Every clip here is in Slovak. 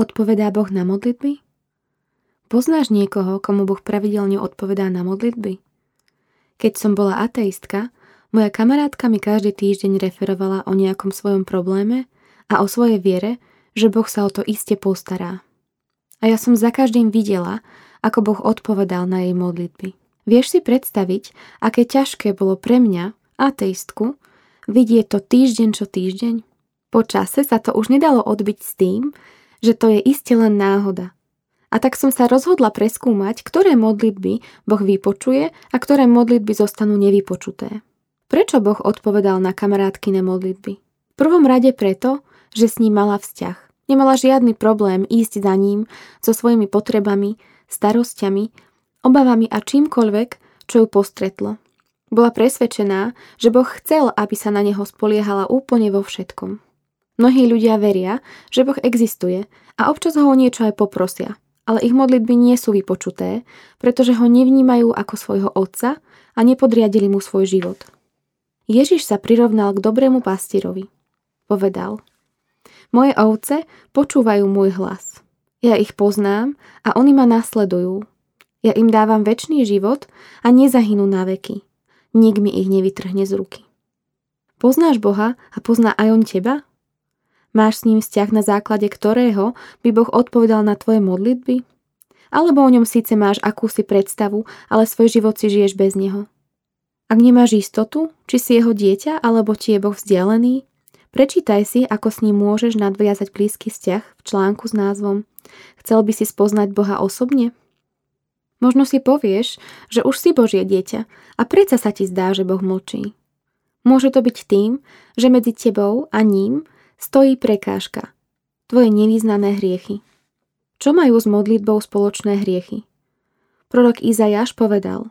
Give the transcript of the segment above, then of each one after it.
Odpovedá Boh na modlitby? Poznáš niekoho, komu Boh pravidelne odpovedá na modlitby? Keď som bola ateistka, moja kamarátka mi každý týždeň referovala o nejakom svojom probléme a o svojej viere, že Boh sa o to iste postará. A ja som za každým videla, ako Boh odpovedal na jej modlitby. Vieš si predstaviť, aké ťažké bolo pre mňa, ateistku, vidieť to týždeň čo týždeň? Po čase sa to už nedalo odbiť s tým, že to je iste len náhoda – a tak som sa rozhodla preskúmať, ktoré modlitby Boh vypočuje a ktoré modlitby zostanú nevypočuté. Prečo Boh odpovedal na kamarátkine modlitby? V prvom rade preto, že s ním mala vzťah. Nemala žiadny problém ísť za ním so svojimi potrebami, starostiami, obavami a čímkoľvek, čo ju postretlo. Bola presvedčená, že Boh chcel, aby sa na neho spoliehala úplne vo všetkom. Mnohí ľudia veria, že Boh existuje a občas ho o niečo aj poprosia, ale ich modlitby nie sú vypočuté, pretože ho nevnímajú ako svojho otca a nepodriadili mu svoj život. Ježiš sa prirovnal k dobrému pastirovi. Povedal, moje ovce počúvajú môj hlas. Ja ich poznám a oni ma nasledujú. Ja im dávam väčší život a nezahynú na veky. Nik mi ich nevytrhne z ruky. Poznáš Boha a pozná aj on teba? Máš s ním vzťah, na základe ktorého by Boh odpovedal na tvoje modlitby? Alebo o ňom síce máš akúsi predstavu, ale svoj život si žiješ bez neho? Ak nemáš istotu, či si jeho dieťa, alebo ti je Boh vzdialený, prečítaj si, ako s ním môžeš nadviazať blízky vzťah v článku s názvom Chcel by si spoznať Boha osobne? Možno si povieš, že už si Božie dieťa a predsa sa ti zdá, že Boh mlčí. Môže to byť tým, že medzi tebou a ním stojí prekážka. Tvoje nevýznané hriechy. Čo majú s modlitbou spoločné hriechy? Prorok Izajáš povedal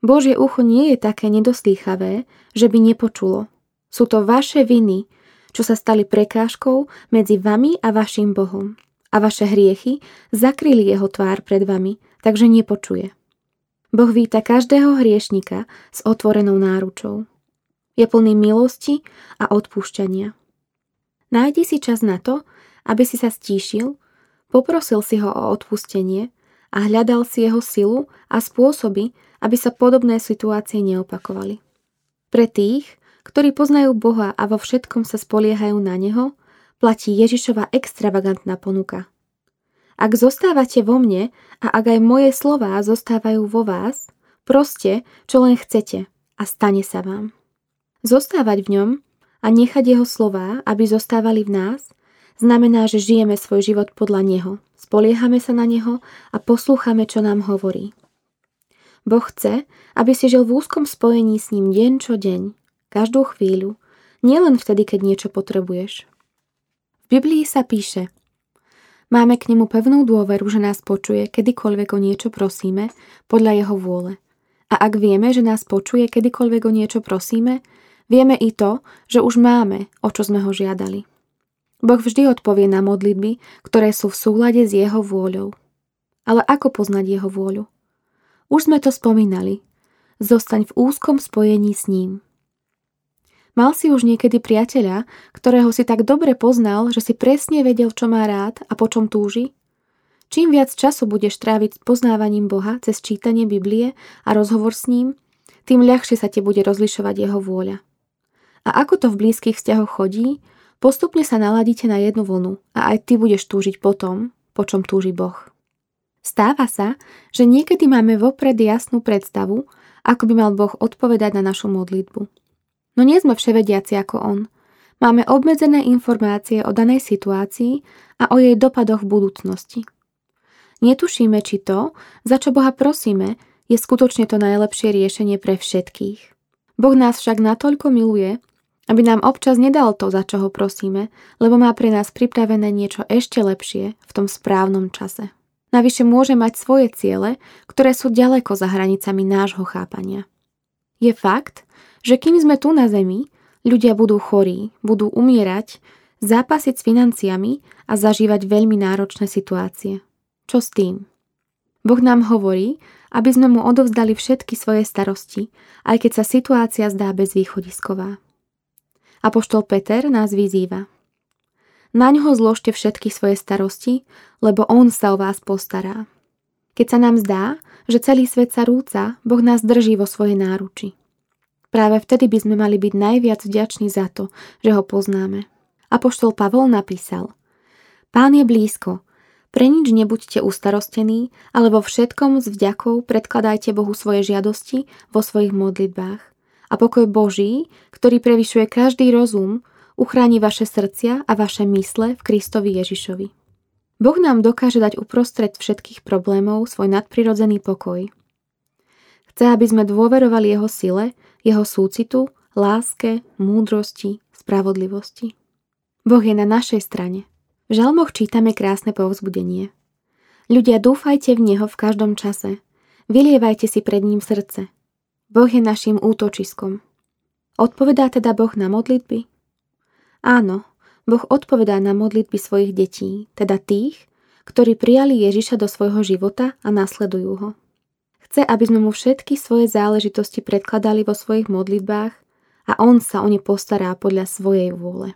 Božie ucho nie je také nedoslýchavé, že by nepočulo. Sú to vaše viny, čo sa stali prekážkou medzi vami a vašim Bohom. A vaše hriechy zakryli jeho tvár pred vami, takže nepočuje. Boh víta každého hriešnika s otvorenou náručou. Je plný milosti a odpúšťania. Nájdi si čas na to, aby si sa stíšil, poprosil si ho o odpustenie a hľadal si jeho silu a spôsoby, aby sa podobné situácie neopakovali. Pre tých, ktorí poznajú Boha a vo všetkom sa spoliehajú na Neho, platí Ježišova extravagantná ponuka. Ak zostávate vo mne a ak aj moje slová zostávajú vo vás, proste, čo len chcete a stane sa vám. Zostávať v ňom a nechať jeho slová, aby zostávali v nás, znamená, že žijeme svoj život podľa neho, spoliehame sa na neho a poslúchame, čo nám hovorí. Boh chce, aby si žil v úzkom spojení s ním deň čo deň, každú chvíľu, nielen vtedy, keď niečo potrebuješ. V Biblii sa píše Máme k nemu pevnú dôveru, že nás počuje, kedykoľvek o niečo prosíme, podľa jeho vôle. A ak vieme, že nás počuje, kedykoľvek o niečo prosíme, Vieme i to, že už máme, o čo sme ho žiadali. Boh vždy odpovie na modlitby, ktoré sú v súlade s jeho vôľou. Ale ako poznať jeho vôľu? Už sme to spomínali. Zostaň v úzkom spojení s ním. Mal si už niekedy priateľa, ktorého si tak dobre poznal, že si presne vedel, čo má rád a po čom túži? Čím viac času budeš tráviť poznávaním Boha cez čítanie Biblie a rozhovor s ním, tým ľahšie sa ti bude rozlišovať jeho vôľa. A ako to v blízkych vzťahoch chodí, postupne sa naladíte na jednu vlnu a aj ty budeš túžiť po tom, po čom túži Boh. Stáva sa, že niekedy máme vopred jasnú predstavu, ako by mal Boh odpovedať na našu modlitbu. No nie sme vševediaci ako On. Máme obmedzené informácie o danej situácii a o jej dopadoch v budúcnosti. Netušíme, či to, za čo Boha prosíme, je skutočne to najlepšie riešenie pre všetkých. Boh nás však natoľko miluje, aby nám občas nedal to, za čo ho prosíme, lebo má pre nás pripravené niečo ešte lepšie v tom správnom čase. Navyše môže mať svoje ciele, ktoré sú ďaleko za hranicami nášho chápania. Je fakt, že kým sme tu na Zemi, ľudia budú chorí, budú umierať, zápasiť s financiami a zažívať veľmi náročné situácie. Čo s tým? Boh nám hovorí, aby sme mu odovzdali všetky svoje starosti, aj keď sa situácia zdá bezvýchodisková. Apoštol Peter nás vyzýva. Na ňoho zložte všetky svoje starosti, lebo on sa o vás postará. Keď sa nám zdá, že celý svet sa rúca, Boh nás drží vo svojej náruči. Práve vtedy by sme mali byť najviac vďační za to, že ho poznáme. Apoštol Pavol napísal Pán je blízko, pre nič nebuďte ustarostení, ale vo všetkom s vďakou predkladajte Bohu svoje žiadosti vo svojich modlitbách. A pokoj Boží, ktorý prevyšuje každý rozum, uchráni vaše srdcia a vaše mysle v Kristovi Ježišovi. Boh nám dokáže dať uprostred všetkých problémov svoj nadprirodzený pokoj. Chce, aby sme dôverovali jeho sile, jeho súcitu, láske, múdrosti, spravodlivosti. Boh je na našej strane. V žalmoch čítame krásne povzbudenie. Ľudia, dúfajte v Neho v každom čase. Vylievajte si pred ním srdce. Boh je našim útočiskom. Odpovedá teda Boh na modlitby? Áno, Boh odpovedá na modlitby svojich detí, teda tých, ktorí prijali Ježiša do svojho života a nasledujú ho. Chce, aby sme mu všetky svoje záležitosti predkladali vo svojich modlitbách a on sa o ne postará podľa svojej vôle.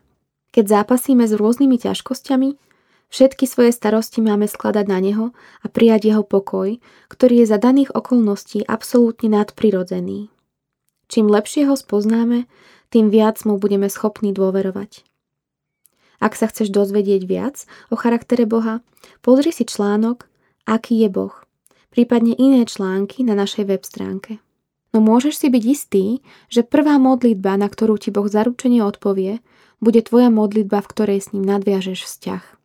Keď zápasíme s rôznymi ťažkosťami, všetky svoje starosti máme skladať na Neho a prijať Jeho pokoj, ktorý je za daných okolností absolútne nadprirodzený. Čím lepšie ho spoznáme, tým viac mu budeme schopní dôverovať. Ak sa chceš dozvedieť viac o charaktere Boha, pozri si článok Aký je Boh, prípadne iné články na našej web stránke. No môžeš si byť istý, že prvá modlitba, na ktorú ti Boh zaručenie odpovie, bude tvoja modlitba, v ktorej s ním nadviažeš vzťah.